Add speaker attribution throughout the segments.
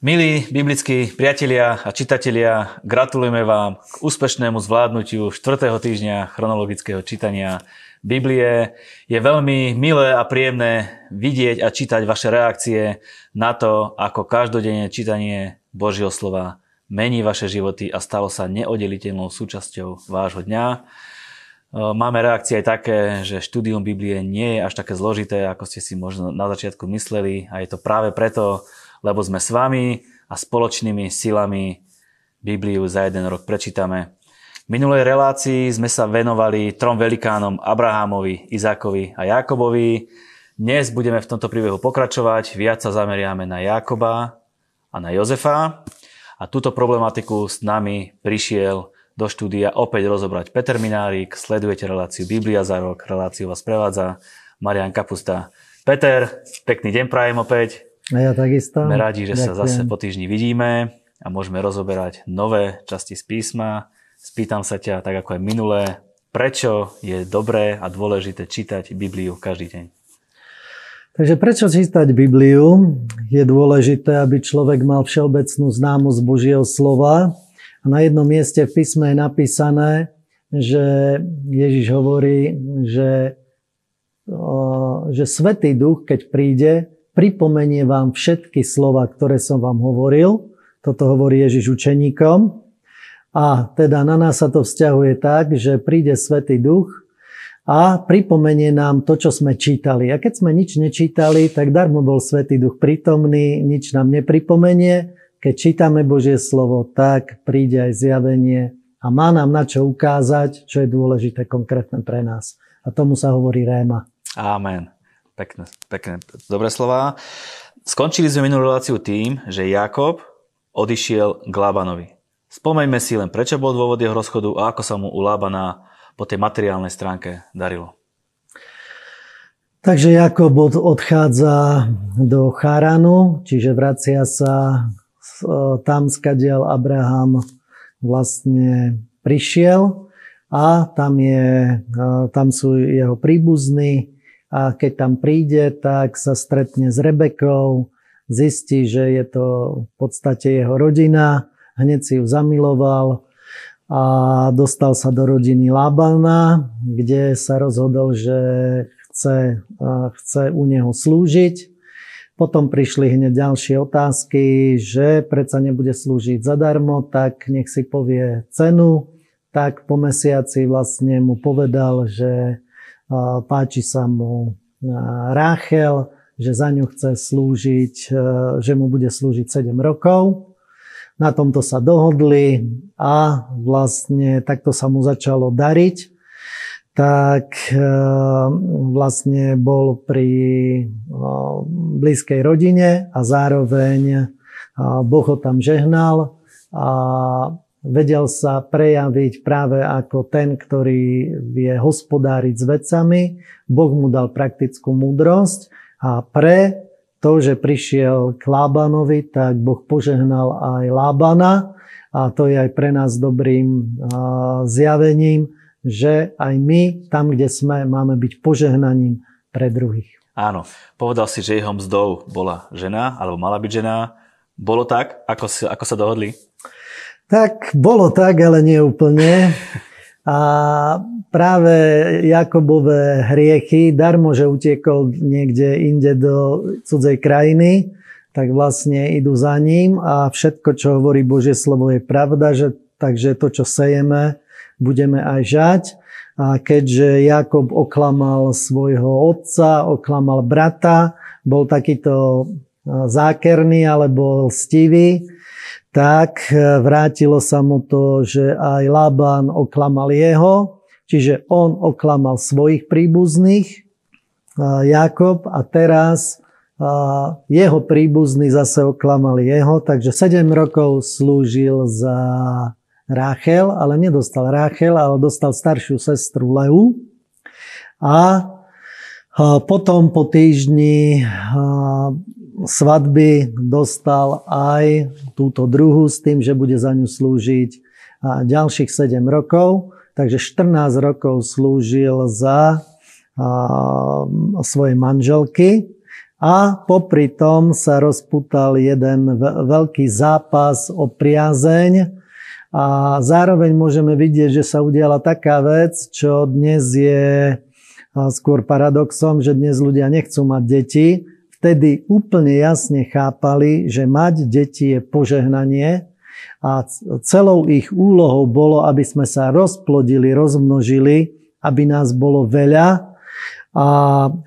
Speaker 1: Milí biblickí priatelia a čitatelia, gratulujeme vám k úspešnému zvládnutiu 4. týždňa chronologického čítania Biblie. Je veľmi milé a príjemné vidieť a čítať vaše reakcie na to, ako každodenne čítanie Božieho slova mení vaše životy a stalo sa neoddeliteľnou súčasťou vášho dňa. Máme reakcie aj také, že štúdium Biblie nie je až také zložité, ako ste si možno na začiatku mysleli a je to práve preto, lebo sme s vami a spoločnými silami Bibliu za jeden rok prečítame. V minulej relácii sme sa venovali trom velikánom Abrahamovi, Izákovi a Jakobovi. Dnes budeme v tomto príbehu pokračovať, viac sa zameriame na Jakoba a na Jozefa. A túto problematiku s nami prišiel do štúdia opäť rozobrať Peter Minárik. Sledujete reláciu Biblia za rok, reláciu vás prevádza Marian Kapusta. Peter, pekný deň prajem opäť.
Speaker 2: A ja takisto.
Speaker 1: Sme radi, že Ďakujem. sa zase po týždni vidíme a môžeme rozoberať nové časti z písma. Spýtam sa ťa, tak ako aj minulé, prečo je dobré a dôležité čítať Bibliu každý deň?
Speaker 2: Takže prečo čítať Bibliu? Je dôležité, aby človek mal všeobecnú známosť Božieho slova. A na jednom mieste v písme je napísané, že Ježiš hovorí, že, že Svetý Duch, keď príde, pripomenie vám všetky slova, ktoré som vám hovoril. Toto hovorí Ježiš učeníkom. A teda na nás sa to vzťahuje tak, že príde Svetý Duch a pripomenie nám to, čo sme čítali. A keď sme nič nečítali, tak darmo bol Svetý Duch prítomný, nič nám nepripomenie. Keď čítame Božie slovo, tak príde aj zjavenie a má nám na čo ukázať, čo je dôležité konkrétne pre nás. A tomu sa hovorí réma.
Speaker 1: Amen. Pekné, pekné, dobré slova. Skončili sme minulú reláciu tým, že Jakob odišiel k Lábanovi. Spomeňme si len, prečo bol dôvod jeho rozchodu a ako sa mu u Lábana po tej materiálnej stránke darilo.
Speaker 2: Takže Jakob odchádza do Charanu, čiže vracia sa tam, skadiaľ Abraham vlastne prišiel a tam, je, tam sú jeho príbuzní, a keď tam príde, tak sa stretne s Rebekou, zistí, že je to v podstate jeho rodina, hneď si ju zamiloval a dostal sa do rodiny Labana, kde sa rozhodol, že chce, chce u neho slúžiť. Potom prišli hneď ďalšie otázky, že predsa nebude slúžiť zadarmo, tak nech si povie cenu. Tak po mesiaci vlastne mu povedal, že páči sa mu Ráchel, že za ňu chce slúžiť, e, že mu bude slúžiť 7 rokov. Na tomto sa dohodli a vlastne takto sa mu začalo dariť. Tak e, vlastne bol pri blízkej rodine a zároveň Boh ho tam žehnal a vedel sa prejaviť práve ako ten, ktorý vie hospodáriť s vecami. Boh mu dal praktickú múdrosť a pre to, že prišiel k Lábanovi, tak Boh požehnal aj Lábana a to je aj pre nás dobrým zjavením, že aj my, tam, kde sme, máme byť požehnaním pre druhých.
Speaker 1: Áno, povedal si, že jeho mzdou bola žena, alebo mala byť žena. Bolo tak, ako, si, ako sa dohodli?
Speaker 2: Tak bolo tak, ale nie úplne. A práve Jakobové hriechy, darmo, že utiekol niekde inde do cudzej krajiny, tak vlastne idú za ním a všetko, čo hovorí Božie slovo, je pravda, že, takže to, čo sejeme, budeme aj žať. A keďže Jakob oklamal svojho otca, oklamal brata, bol takýto zákerný alebo stivý, tak e, vrátilo sa mu to, že aj Laban oklamal jeho, čiže on oklamal svojich príbuzných, e, Jakob, a teraz e, jeho príbuzní zase oklamali jeho, takže 7 rokov slúžil za Ráchel, ale nedostal Ráchel, ale dostal staršiu sestru Leu. A potom po týždni svadby dostal aj túto druhu s tým, že bude za ňu slúžiť ďalších 7 rokov. Takže 14 rokov slúžil za svoje manželky A popri tom sa rozputal jeden veľký zápas o priazeň a zároveň môžeme vidieť, že sa udiala taká vec, čo dnes je skôr paradoxom, že dnes ľudia nechcú mať deti. Vtedy úplne jasne chápali, že mať deti je požehnanie a celou ich úlohou bolo, aby sme sa rozplodili, rozmnožili, aby nás bolo veľa a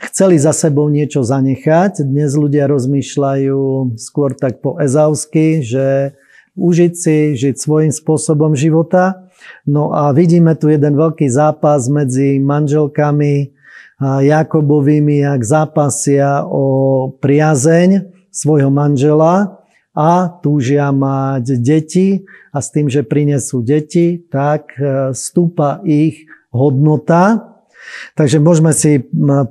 Speaker 2: chceli za sebou niečo zanechať. Dnes ľudia rozmýšľajú skôr tak po ezausky, že užiť si, žiť svojím spôsobom života. No a vidíme tu jeden veľký zápas medzi manželkami Jakobovými, jak zápasia o priazeň svojho manžela a túžia mať deti a s tým, že prinesú deti, tak e, stúpa ich hodnota Takže môžeme si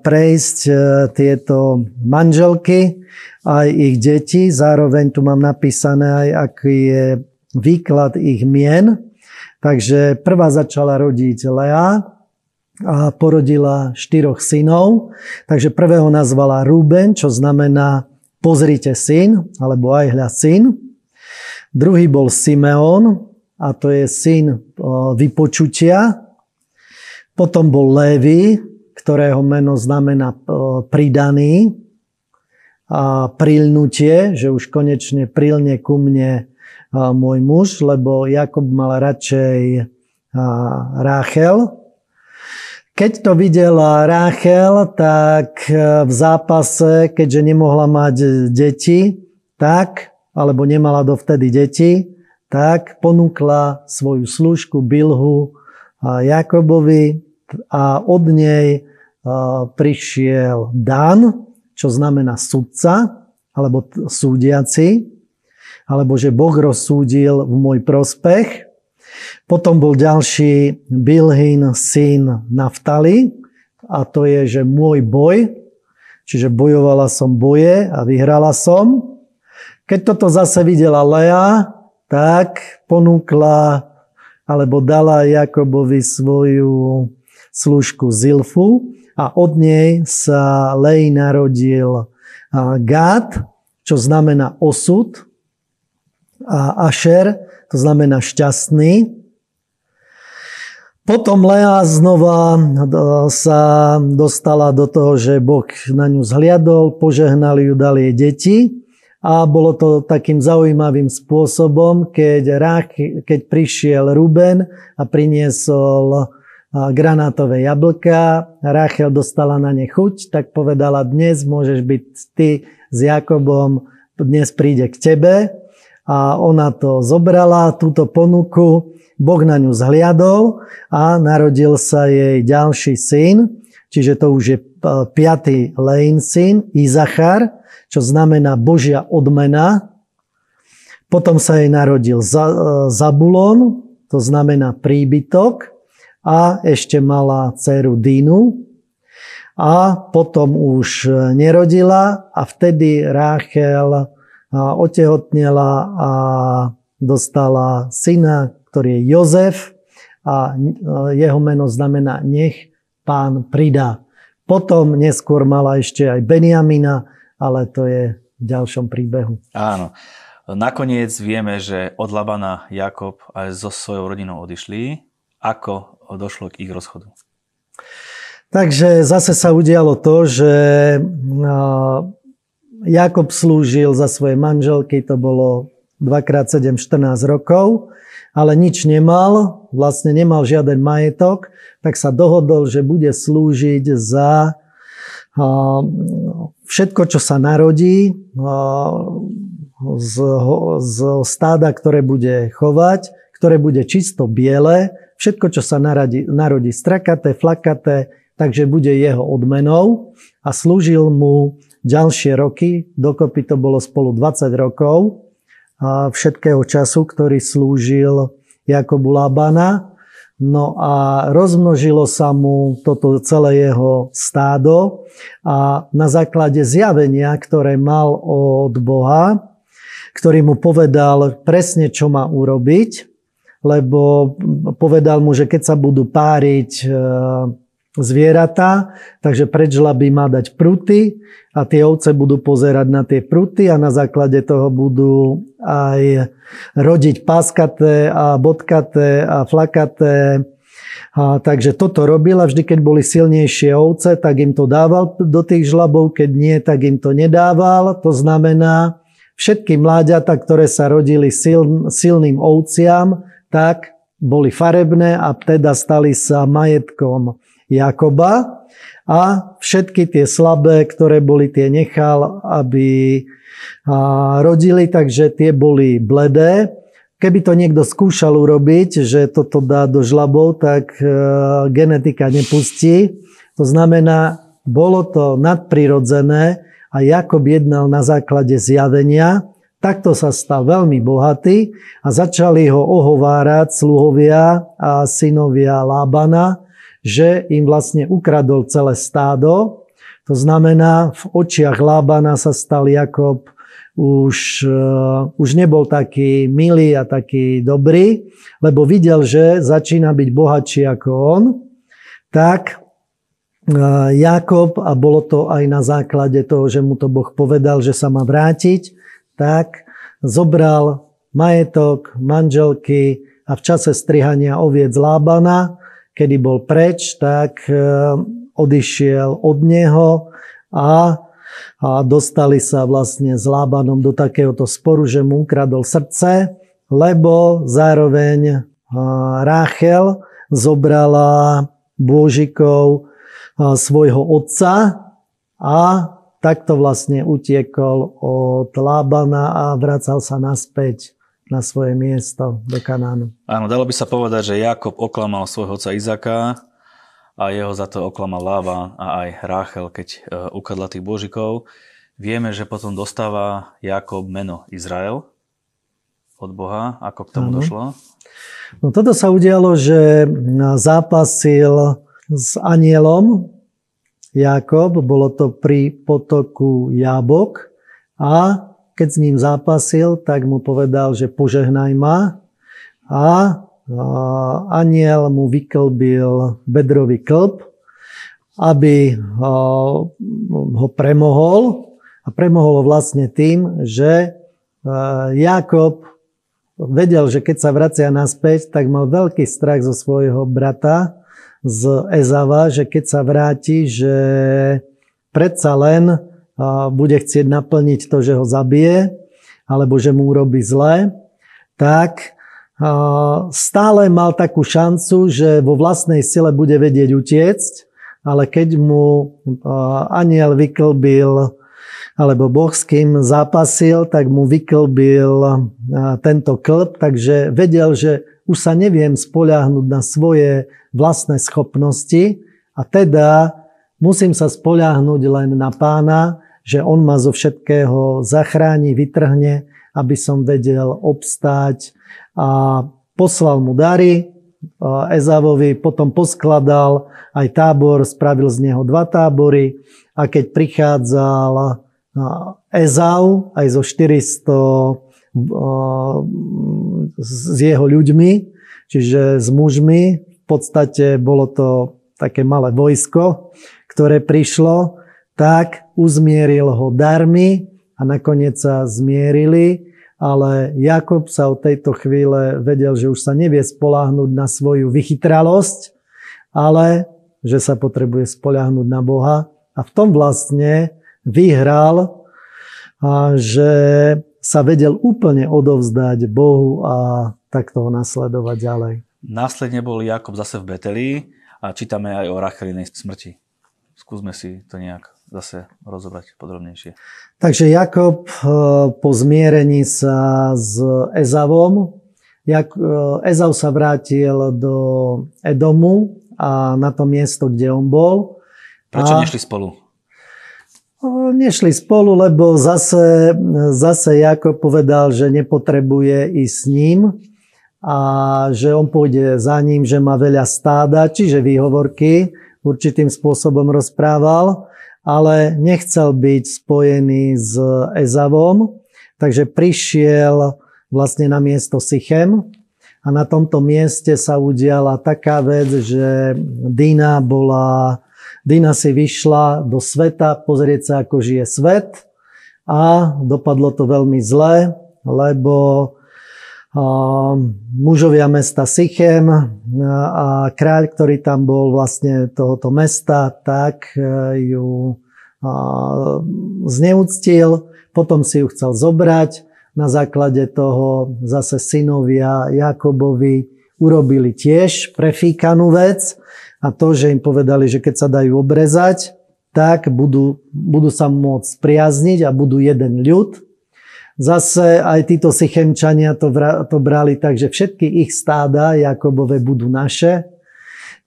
Speaker 2: prejsť e, tieto manželky, aj ich deti. Zároveň tu mám napísané aj, aký je výklad ich mien. Takže prvá začala rodiť Lea a porodila štyroch synov. Takže prvého nazvala Ruben, čo znamená pozrite syn, alebo aj hľa syn. Druhý bol Simeon, a to je syn vypočutia, potom bol Lévy, ktorého meno znamená pridaný a prilnutie, že už konečne prilne ku mne môj muž, lebo Jakob mal radšej Ráchel. Keď to videla Ráchel, tak v zápase, keďže nemohla mať deti, tak, alebo nemala dovtedy deti, tak ponúkla svoju služku Bilhu Jakobovi a od nej prišiel Dan, čo znamená sudca, alebo súdiaci, alebo že Boh rozsúdil v môj prospech. Potom bol ďalší Bilhin, syn Naftali, a to je, že môj boj, čiže bojovala som boje a vyhrala som. Keď toto zase videla Lea, tak ponúkla alebo dala Jakobovi svoju služku Zilfu a od nej sa Lej narodil Gát, čo znamená osud a Asher, to znamená šťastný. Potom Lea znova sa dostala do toho, že Boh na ňu zhliadol, požehnal ju, dal jej deti a bolo to takým zaujímavým spôsobom, keď, Rach, keď prišiel Ruben a priniesol granátové jablka, Rachel dostala na ne chuť, tak povedala, dnes môžeš byť ty s Jakobom, dnes príde k tebe. A ona to zobrala, túto ponuku, Boh na ňu zhliadol a narodil sa jej ďalší syn, čiže to už je piatý Lejn syn, Izachar, čo znamená Božia odmena. Potom sa jej narodil Zabulon, to znamená príbytok a ešte mala dceru Dínu. A potom už nerodila a vtedy Ráchel otehotnela a dostala syna, ktorý je Jozef a jeho meno znamená nech pán pridá. Potom neskôr mala ešte aj Benjamina, ale to je v ďalšom príbehu.
Speaker 1: Áno. Nakoniec vieme, že od Labana Jakob aj so svojou rodinou odišli. Ako došlo k ich rozchodu?
Speaker 2: Takže zase sa udialo to, že Jakob slúžil za svoje manželky, to bolo 2x7, 14 rokov, ale nič nemal, vlastne nemal žiaden majetok, tak sa dohodol, že bude slúžiť za všetko, čo sa narodí z, z stáda, ktoré bude chovať, ktoré bude čisto biele, všetko, čo sa narodí, narodí strakaté, flakaté, takže bude jeho odmenou a slúžil mu ďalšie roky, dokopy to bolo spolu 20 rokov všetkého času, ktorý slúžil Jakobu Labana. No a rozmnožilo sa mu toto celé jeho stádo a na základe zjavenia, ktoré mal od Boha, ktorý mu povedal presne, čo má urobiť, lebo povedal mu, že keď sa budú páriť e, zvieratá, takže pred žlaby má dať pruty a tie ovce budú pozerať na tie pruty a na základe toho budú aj rodiť páskaté a bodkaté a flakaté. A takže toto robil a vždy, keď boli silnejšie ovce, tak im to dával do tých žlabov, keď nie, tak im to nedával. To znamená, všetky mláďata, ktoré sa rodili sil, silným ovciam, tak boli farebné a teda stali sa majetkom Jakoba a všetky tie slabé, ktoré boli, tie nechal, aby rodili, takže tie boli bledé. Keby to niekto skúšal urobiť, že toto dá do žlabov, tak e, genetika nepustí. To znamená, bolo to nadprirodzené a Jakob jednal na základe zjavenia. Takto sa stal veľmi bohatý a začali ho ohovárať sluhovia a synovia Lábana, že im vlastne ukradol celé stádo. To znamená, v očiach Lábana sa stal Jakob už, uh, už nebol taký milý a taký dobrý, lebo videl, že začína byť bohatší ako on, tak uh, Jakob, a bolo to aj na základe toho, že mu to Boh povedal, že sa má vrátiť, tak zobral majetok, manželky a v čase strihania oviec Lábana kedy bol preč, tak e, odišiel od neho a, a dostali sa vlastne s Lábanom do takéhoto sporu, že mu ukradol srdce, lebo zároveň e, Ráchel zobrala bôžikov e, svojho otca a takto vlastne utiekol od Lábana a vracal sa naspäť na svoje miesto do Kanánu.
Speaker 1: Áno, dalo by sa povedať, že Jakob oklamal svojho otca Izaka a jeho za to oklamal Láva a aj Ráchel, keď e, ukradla tých božikov. Vieme, že potom dostáva Jakob meno Izrael od Boha. Ako k tomu ano. došlo?
Speaker 2: No toto sa udialo, že zápasil s anielom Jakob, bolo to pri potoku Jabok a keď s ním zápasil, tak mu povedal, že požehnaj ma. A aniel mu vyklbil bedrový klb, aby ho premohol. A premohol vlastne tým, že Jakob vedel, že keď sa vracia naspäť, tak mal veľký strach zo svojho brata, z Ezava, že keď sa vráti, že predsa len bude chcieť naplniť to, že ho zabije, alebo že mu urobí zle, tak stále mal takú šancu, že vo vlastnej sile bude vedieť utiecť, ale keď mu aniel vyklbil, alebo boh s kým zápasil, tak mu vyklbil tento klb, takže vedel, že už sa neviem spoľahnúť na svoje vlastné schopnosti. A teda musím sa spoľahnúť len na pána že on ma zo všetkého zachráni, vytrhne, aby som vedel obstáť. A poslal mu dary Ezavovi, potom poskladal aj tábor, spravil z neho dva tábory a keď prichádzal Ezav aj zo 400 s jeho ľuďmi, čiže s mužmi, v podstate bolo to také malé vojsko, ktoré prišlo tak uzmieril ho darmi a nakoniec sa zmierili, ale Jakob sa od tejto chvíle vedel, že už sa nevie spoláhnuť na svoju vychytralosť, ale že sa potrebuje spoľahnúť na Boha. A v tom vlastne vyhral, že sa vedel úplne odovzdať Bohu a takto ho nasledovať ďalej.
Speaker 1: Následne bol Jakob zase v Beteli a čítame aj o Rachelinej smrti. Skúsme si to nejak zase rozobrať podrobnejšie.
Speaker 2: Takže Jakob eh, po zmierení sa s Ezavom, eh, Ezav sa vrátil do Edomu a na to miesto, kde on bol.
Speaker 1: Prečo a... nešli spolu?
Speaker 2: Nešli spolu, lebo zase, zase Jakob povedal, že nepotrebuje ísť s ním a že on pôjde za ním, že má veľa stáda, čiže výhovorky určitým spôsobom rozprával ale nechcel byť spojený s Ezavom, takže prišiel vlastne na miesto Sychem a na tomto mieste sa udiala taká vec, že Dina bola, Dina si vyšla do sveta pozrieť sa, ako žije svet. A dopadlo to veľmi zle, lebo mužovia mesta Sichem a kráľ, ktorý tam bol vlastne tohoto mesta, tak e, ju zneúctil, potom si ju chcel zobrať. Na základe toho zase synovia Jakobovi urobili tiež prefíkanú vec a to, že im povedali, že keď sa dajú obrezať, tak budú, budú sa môcť spriazniť a budú jeden ľud, Zase aj títo Sychemčania to, to brali tak, že všetky ich stáda Jakobove budú naše.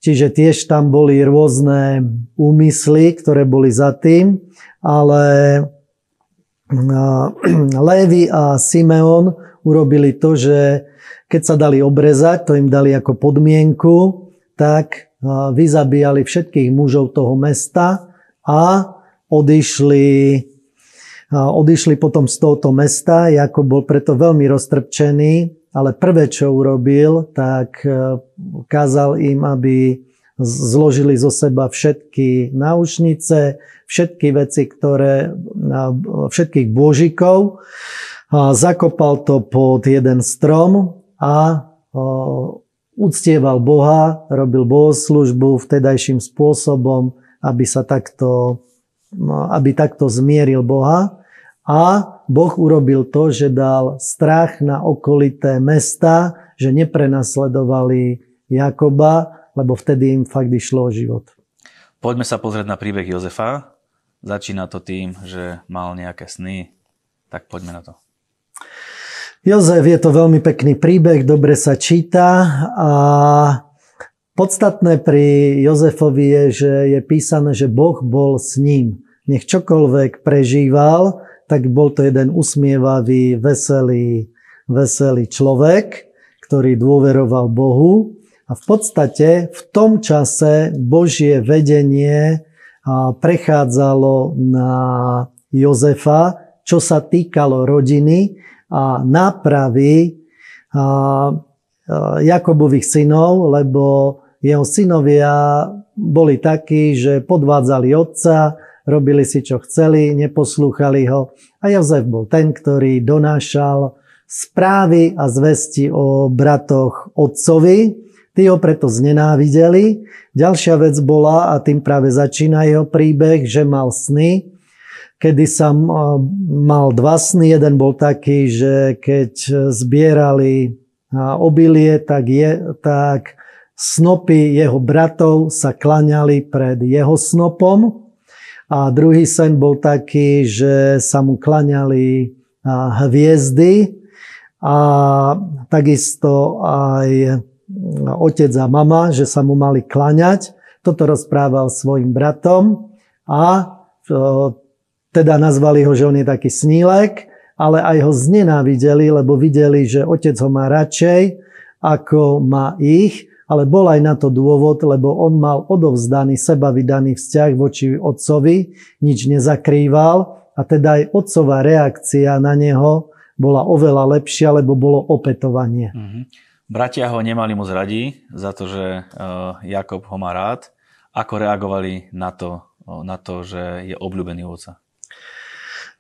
Speaker 2: Čiže tiež tam boli rôzne úmysly, ktoré boli za tým, ale Lévy a Simeon urobili to, že keď sa dali obrezať, to im dali ako podmienku, tak vyzabíjali všetkých mužov toho mesta a odišli odišli potom z tohoto mesta. Jakob bol preto veľmi roztrpčený, ale prvé, čo urobil, tak e, kázal im, aby zložili zo seba všetky náušnice, všetky veci, ktoré, všetkých božikov, zakopal to pod jeden strom a uctieval Boha, robil bohoslužbu vtedajším spôsobom, aby sa takto aby takto zmieril Boha. A Boh urobil to, že dal strach na okolité mesta, že neprenasledovali Jakoba, lebo vtedy im fakt išlo o život.
Speaker 1: Poďme sa pozrieť na príbeh Jozefa. Začína to tým, že mal nejaké sny. Tak poďme na to.
Speaker 2: Jozef je to veľmi pekný príbeh, dobre sa číta a Podstatné pri Jozefovi je, že je písané, že Boh bol s ním. Nech čokoľvek prežíval, tak bol to jeden usmievavý, veselý, veselý človek, ktorý dôveroval Bohu. A v podstate v tom čase Božie vedenie prechádzalo na Jozefa, čo sa týkalo rodiny a nápravy Jakobových synov, lebo jeho synovia boli takí, že podvádzali otca, robili si čo chceli, neposlúchali ho. A Jozef bol ten, ktorý donášal správy a zvesti o bratoch otcovi. Tí ho preto znenávideli. Ďalšia vec bola, a tým práve začína jeho príbeh, že mal sny, kedy sa mal dva sny. Jeden bol taký, že keď zbierali obilie, tak, je, tak snopy jeho bratov sa klaňali pred jeho snopom a druhý sen bol taký, že sa mu klaňali hviezdy a takisto aj otec a mama, že sa mu mali klaňať. Toto rozprával svojim bratom a teda nazvali ho, že on je taký snílek, ale aj ho znenávideli, lebo videli, že otec ho má radšej, ako má ich ale bol aj na to dôvod, lebo on mal odovzdaný, seba vydaný vzťah voči otcovi, nič nezakrýval a teda aj otcová reakcia na neho bola oveľa lepšia, lebo bolo opetovanie. Mm-hmm.
Speaker 1: Bratia ho nemali moc radi za to, že e, Jakob ho má rád. Ako reagovali na to, na to že je obľúbený otca?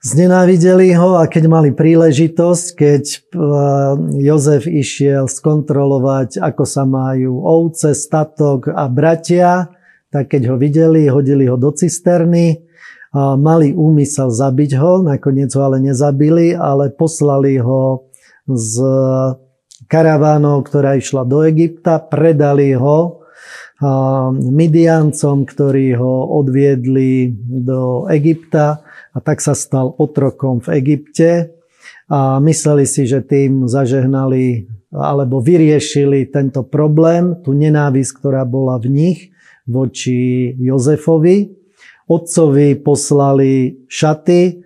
Speaker 2: Znenávideli ho a keď mali príležitosť, keď e, Jozef išiel skontrolovať, ako sa majú ovce, statok a bratia, tak keď ho videli, hodili ho do cisterny, mali úmysel zabiť ho, nakoniec ho ale nezabili, ale poslali ho z karavánou, ktorá išla do Egypta, predali ho Midiancom, ktorí ho odviedli do Egypta a tak sa stal otrokom v Egypte a mysleli si, že tým zažehnali alebo vyriešili tento problém, tú nenávisť, ktorá bola v nich voči Jozefovi. Otcovi poslali šaty,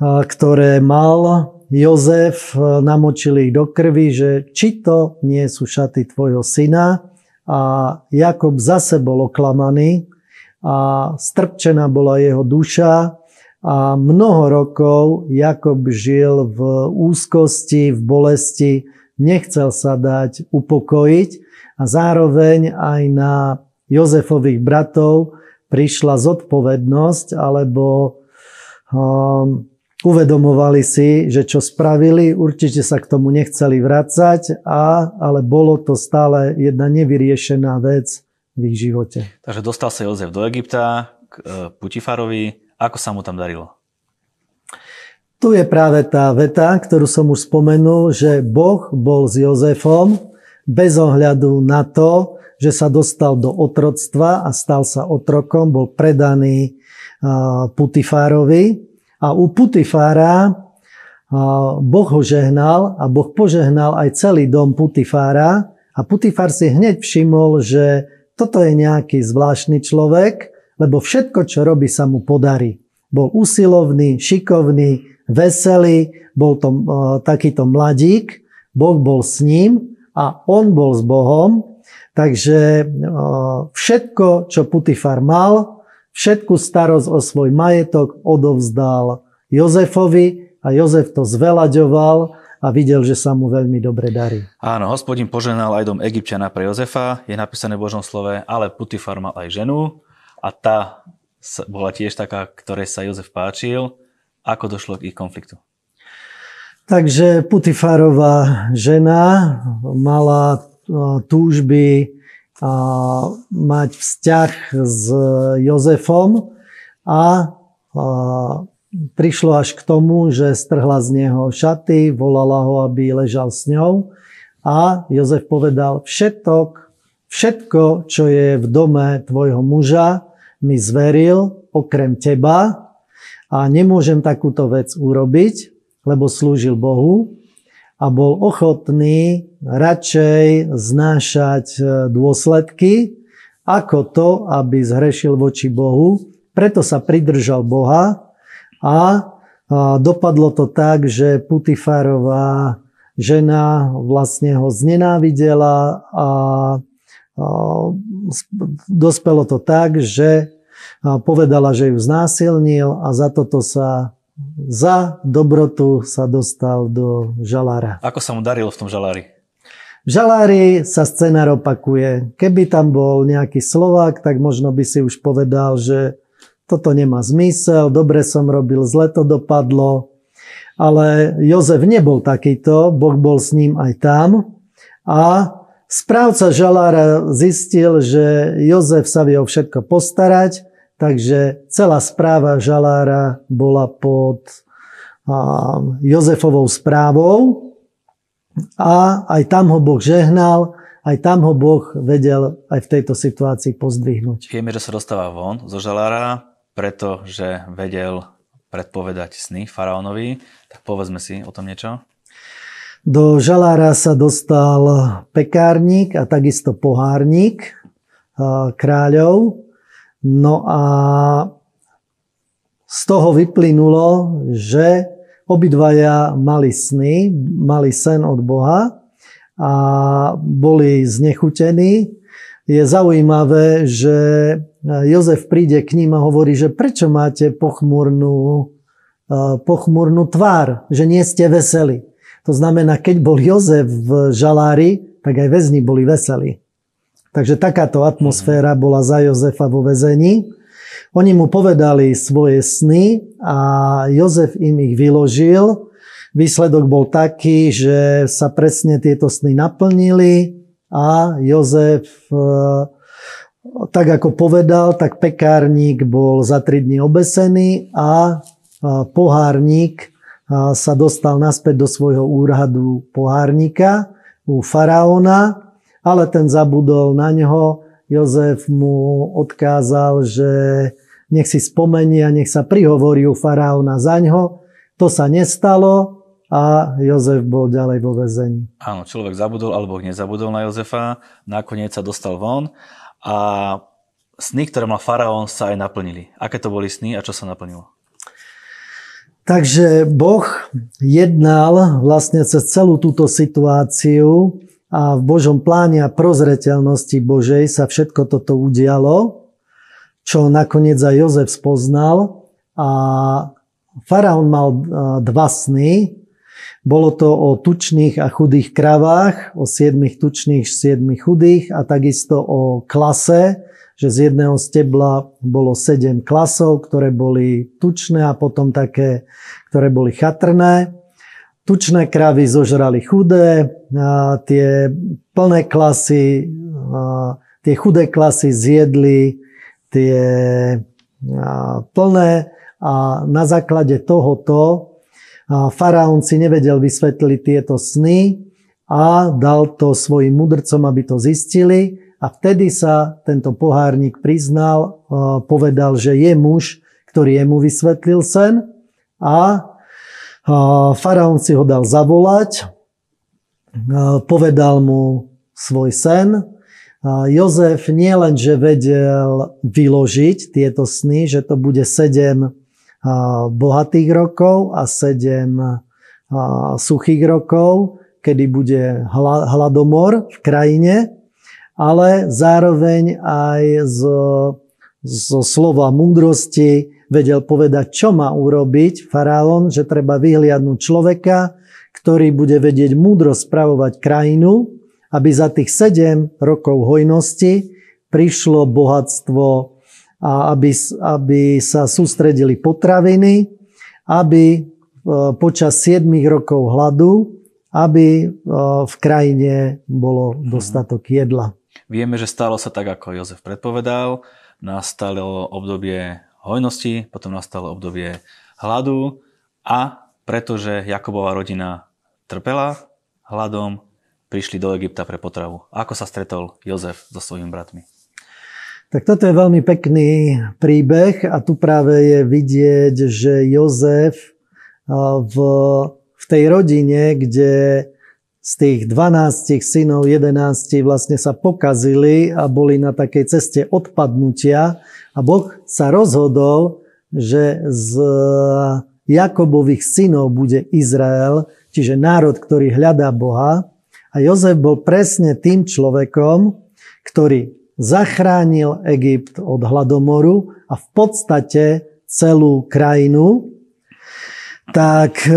Speaker 2: ktoré mal Jozef, namočili ich do krvi, že či to nie sú šaty tvojho syna. A Jakob zase bol oklamaný a strpčená bola jeho duša a mnoho rokov Jakob žil v úzkosti, v bolesti, nechcel sa dať upokojiť a zároveň aj na Jozefových bratov prišla zodpovednosť, alebo um, uvedomovali si, že čo spravili, určite sa k tomu nechceli vracať, a, ale bolo to stále jedna nevyriešená vec v ich živote.
Speaker 1: Takže dostal sa Jozef do Egypta k e, Putifarovi. Ako sa mu tam darilo?
Speaker 2: Tu je práve tá veta, ktorú som už spomenul, že Boh bol s Jozefom bez ohľadu na to, že sa dostal do otroctva a stal sa otrokom, bol predaný Putifárovi. A u Putifára Boh ho žehnal a Boh požehnal aj celý dom Putifára a Putifár si hneď všimol, že toto je nejaký zvláštny človek, lebo všetko, čo robí, sa mu podarí. Bol usilovný, šikovný, veselý, bol to takýto mladík, Boh bol s ním a on bol s Bohom Takže všetko, čo Putifar mal, všetku starosť o svoj majetok odovzdal Jozefovi a Jozef to zvelaďoval a videl, že sa mu veľmi dobre darí.
Speaker 1: Áno, hospodin poženal aj dom Egyptiana pre Jozefa, je napísané v Božom slove, ale Putifar mal aj ženu a tá bola tiež taká, ktorej sa Jozef páčil. Ako došlo k ich konfliktu?
Speaker 2: Takže Putifarová žena mala túžby mať vzťah s Jozefom a prišlo až k tomu, že strhla z neho šaty, volala ho, aby ležal s ňou a Jozef povedal, všetok, všetko, čo je v dome tvojho muža, mi zveril okrem teba a nemôžem takúto vec urobiť, lebo slúžil Bohu a bol ochotný radšej znášať e, dôsledky, ako to, aby zhrešil voči Bohu. Preto sa pridržal Boha a dopadlo to tak, že Putifarová žena vlastne ho znenávidela a dospelo to tak, že povedala, že ju znásilnil a za toto sa za dobrotu sa dostal do žalára.
Speaker 1: Ako sa mu darilo v tom žalári?
Speaker 2: V žalári sa scenár opakuje. Keby tam bol nejaký Slovák, tak možno by si už povedal, že toto nemá zmysel, dobre som robil, zle to dopadlo. Ale Jozef nebol takýto, Boh bol s ním aj tam. A správca žalára zistil, že Jozef sa vie o všetko postarať Takže celá správa žalára bola pod Jozefovou správou a aj tam ho Boh žehnal, aj tam ho Boh vedel aj v tejto situácii pozdvihnúť.
Speaker 1: Vieme, že sa dostáva von zo žalára, pretože vedel predpovedať sny faraónovi. Tak povedzme si o tom niečo.
Speaker 2: Do žalára sa dostal pekárnik a takisto pohárnik kráľov. No a z toho vyplynulo, že obidvaja mali sny, mali sen od Boha a boli znechutení. Je zaujímavé, že Jozef príde k ním a hovorí, že prečo máte pochmurnú, pochmurnú tvár, že nie ste veseli. To znamená, keď bol Jozef v žalári, tak aj väzni boli veselí. Takže takáto atmosféra bola za Jozefa vo vezení. Oni mu povedali svoje sny a Jozef im ich vyložil. Výsledok bol taký, že sa presne tieto sny naplnili a Jozef, e, tak ako povedal, tak pekárnik bol za tri dny obesený a e, pohárnik sa dostal naspäť do svojho úradu pohárnika u faraóna ale ten zabudol na ňo. Jozef mu odkázal, že nech si spomenie a nech sa prihovorí u faraóna za ňo. To sa nestalo a Jozef bol ďalej vo vezení.
Speaker 1: Áno, človek zabudol alebo nezabudol na Jozefa, nakoniec sa dostal von a sny, ktoré mal faraón, sa aj naplnili. Aké to boli sny a čo sa naplnilo?
Speaker 2: Takže Boh jednal vlastne cez celú túto situáciu a v Božom pláne a prozreteľnosti Božej sa všetko toto udialo, čo nakoniec aj Jozef spoznal. A faraón mal dva sny. Bolo to o tučných a chudých kravách, o siedmých tučných, siedmých chudých a takisto o klase, že z jedného stebla bolo sedem klasov, ktoré boli tučné a potom také, ktoré boli chatrné. Tučné kravy zožrali chudé, a tie plné klasy, a tie chudé klasy zjedli tie plné a na základe tohoto faraón si nevedel vysvetliť tieto sny a dal to svojim mudrcom, aby to zistili. A vtedy sa tento pohárnik priznal, povedal, že je muž, ktorý jemu vysvetlil sen a faraón si ho dal zavolať, povedal mu svoj sen. Jozef nielenže vedel vyložiť tieto sny, že to bude sedem bohatých rokov a 7 suchých rokov, kedy bude hladomor v krajine, ale zároveň aj zo, zo slova múdrosti vedel povedať, čo má urobiť faraón, že treba vyhliadnúť človeka, ktorý bude vedieť múdro spravovať krajinu, aby za tých 7 rokov hojnosti prišlo bohatstvo a aby, aby sa sústredili potraviny, aby e, počas 7 rokov hladu, aby e, v krajine bolo mhm. dostatok jedla.
Speaker 1: Vieme, že stalo sa tak, ako Jozef predpovedal. Nastalo obdobie hojnosti, potom nastalo obdobie hladu a pretože Jakobová rodina trpela hladom, prišli do Egypta pre potravu. Ako sa stretol Jozef so svojimi bratmi?
Speaker 2: Tak toto je veľmi pekný príbeh a tu práve je vidieť, že Jozef v, v tej rodine, kde z tých 12 synov 11 vlastne sa pokazili a boli na takej ceste odpadnutia a Boh sa rozhodol, že z Jakobových synov bude Izrael, čiže národ, ktorý hľadá Boha. A Jozef bol presne tým človekom, ktorý zachránil Egypt od hladomoru a v podstate celú krajinu, tak e,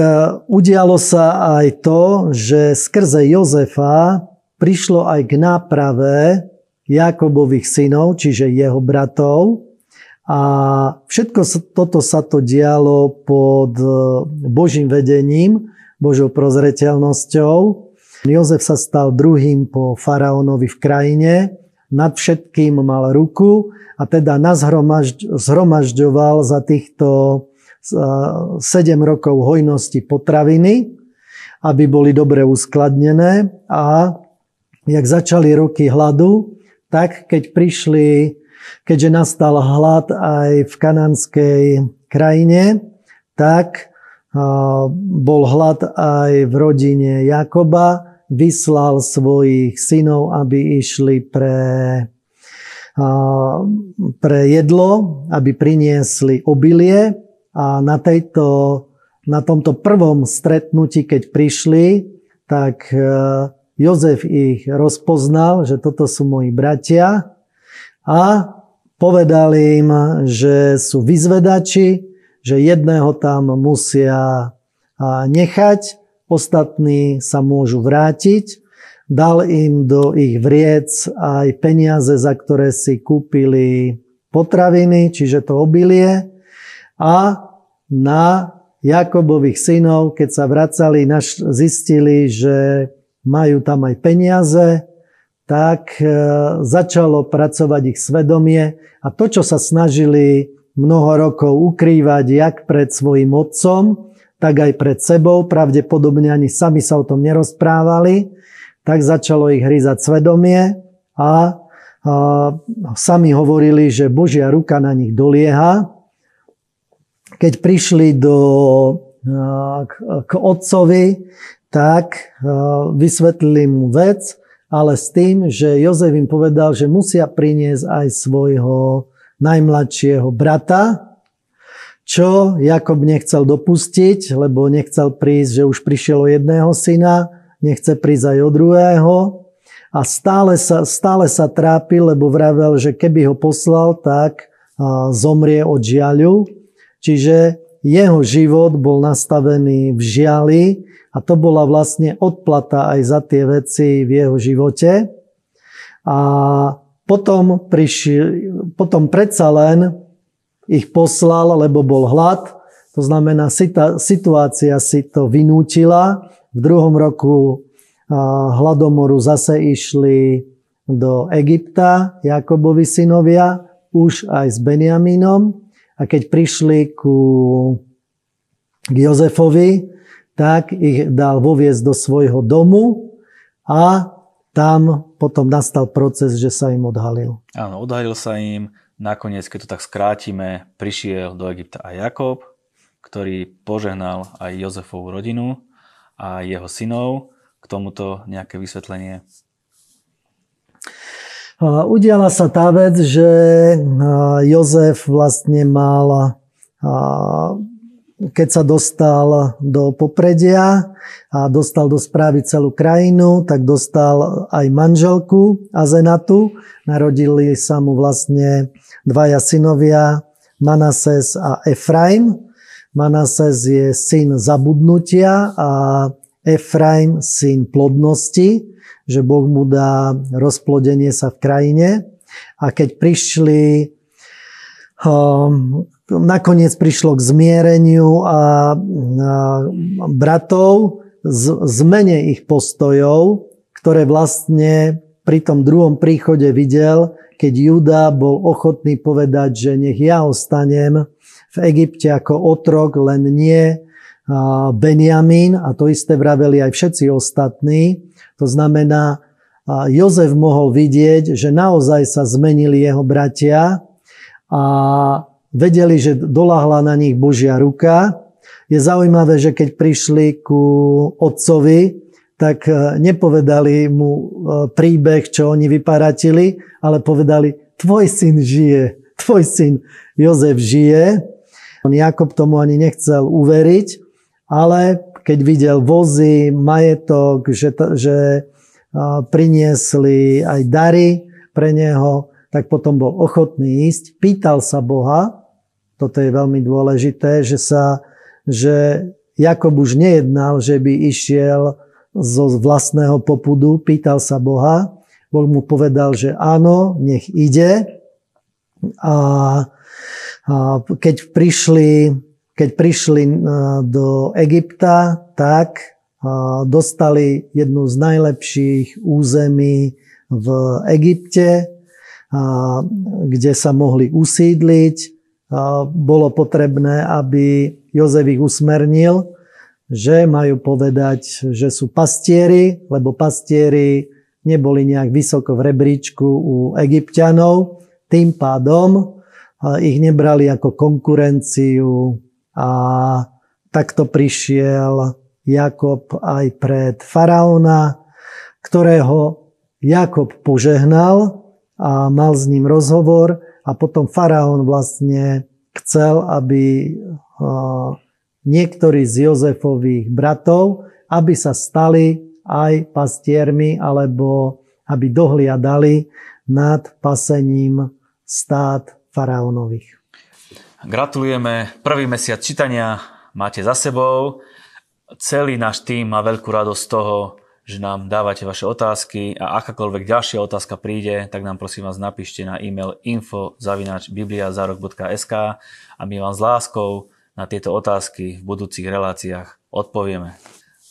Speaker 2: udialo sa aj to, že skrze Jozefa prišlo aj k náprave Jakobových synov, čiže jeho bratov. A všetko toto sa to dialo pod e, Božím vedením, Božou prozreteľnosťou. Jozef sa stal druhým po faraónovi v krajine nad všetkým mal ruku a teda zhromažďoval za týchto 7 rokov hojnosti potraviny, aby boli dobre uskladnené a jak začali roky hladu, tak keď prišli, keďže nastal hlad aj v kanánskej krajine, tak bol hlad aj v rodine Jakoba, vyslal svojich synov, aby išli pre, pre jedlo, aby priniesli obilie a na, tejto, na tomto prvom stretnutí, keď prišli, tak e, Jozef ich rozpoznal, že toto sú moji bratia a povedal im, že sú vyzvedači, že jedného tam musia nechať ostatní sa môžu vrátiť. Dal im do ich vriec aj peniaze, za ktoré si kúpili potraviny, čiže to obilie. A na Jakobových synov, keď sa vracali, zistili, že majú tam aj peniaze, tak e, začalo pracovať ich svedomie a to, čo sa snažili mnoho rokov ukrývať jak pred svojim otcom, tak aj pred sebou, pravdepodobne ani sami sa o tom nerozprávali, tak začalo ich hryzať svedomie a, a sami hovorili, že Božia ruka na nich dolieha. Keď prišli do, k, k otcovi, tak vysvetlili mu vec, ale s tým, že Jozef im povedal, že musia priniesť aj svojho najmladšieho brata, čo Jakob nechcel dopustiť, lebo nechcel prísť, že už prišiel o jedného syna, nechce prísť aj o druhého. A stále sa, stále sa trápil, lebo vravel, že keby ho poslal, tak zomrie od žiaľu. Čiže jeho život bol nastavený v žiali a to bola vlastne odplata aj za tie veci v jeho živote. A potom, prišiel, potom predsa len ich poslal, lebo bol hlad. To znamená, situácia si to vynútila. V druhom roku hladomoru zase išli do Egypta Jakobovi synovia, už aj s Benjamínom. A keď prišli ku, k Jozefovi, tak ich dal voviesť do svojho domu a tam potom nastal proces, že sa im odhalil.
Speaker 1: Áno, odhalil sa im. Nakoniec, keď to tak skrátime, prišiel do Egypta aj Jakob, ktorý požehnal aj Jozefovú rodinu a jeho synov. K tomuto nejaké vysvetlenie?
Speaker 2: Udiala sa tá vec, že Jozef vlastne mal keď sa dostal do popredia a dostal do správy celú krajinu, tak dostal aj manželku Azenatu. Narodili sa mu vlastne dvaja synovia, Manases a Efraim. Manases je syn zabudnutia a Efraim syn plodnosti, že Boh mu dá rozplodenie sa v krajine. A keď prišli um, nakoniec prišlo k zmiereniu a, bratov, z, zmene ich postojov, ktoré vlastne pri tom druhom príchode videl, keď Juda bol ochotný povedať, že nech ja ostanem v Egypte ako otrok, len nie Benjamín a to isté vraveli aj všetci ostatní. To znamená, Jozef mohol vidieť, že naozaj sa zmenili jeho bratia a vedeli, že doláhla na nich Božia ruka. Je zaujímavé, že keď prišli ku otcovi, tak e, nepovedali mu e, príbeh, čo oni vyparatili, ale povedali, tvoj syn žije, tvoj syn Jozef žije. Jakob tomu ani nechcel uveriť, ale keď videl vozy, majetok, že, že priniesli aj dary pre neho, tak potom bol ochotný ísť. Pýtal sa Boha, toto je veľmi dôležité, že, sa, že Jakob už nejednal, že by išiel zo vlastného popudu, pýtal sa Boha. Boh mu povedal, že áno, nech ide. A, a keď prišli, keď prišli do Egypta, tak dostali jednu z najlepších území v Egypte, kde sa mohli usídliť. Bolo potrebné, aby Jozef ich usmernil, že majú povedať, že sú pastieri, lebo pastieri neboli nejak vysoko v rebríčku u egyptianov, tým pádom ich nebrali ako konkurenciu a takto prišiel Jakob aj pred faraóna, ktorého Jakob požehnal a mal s ním rozhovor a potom faraón vlastne chcel, aby niektorí z Jozefových bratov, aby sa stali aj pastiermi, alebo aby dohliadali nad pasením stát faraónových.
Speaker 1: Gratulujeme. Prvý mesiac čítania máte za sebou. Celý náš tým má veľkú radosť z toho, že nám dávate vaše otázky a akákoľvek ďalšia otázka príde, tak nám prosím vás napíšte na e-mail info.bibliazarok.sk a my vám s láskou na tieto otázky v budúcich reláciách odpovieme.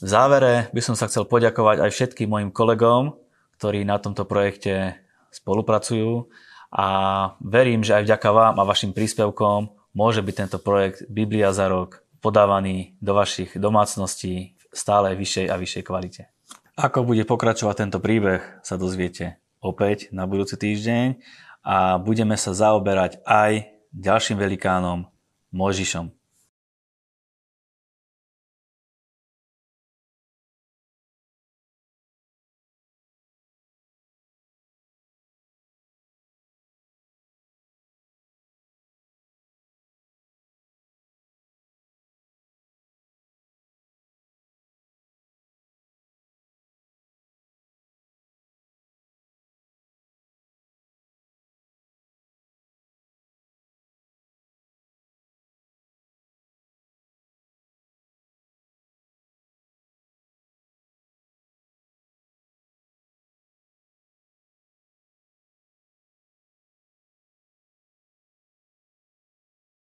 Speaker 1: V závere by som sa chcel poďakovať aj všetkým mojim kolegom, ktorí na tomto projekte spolupracujú a verím, že aj vďaka vám a vašim príspevkom môže byť tento projekt Biblia za rok podávaný do vašich domácností v stále vyššej a vyššej kvalite. Ako bude pokračovať tento príbeh, sa dozviete opäť na budúci týždeň a budeme sa zaoberať aj ďalším velikánom Mojžišom.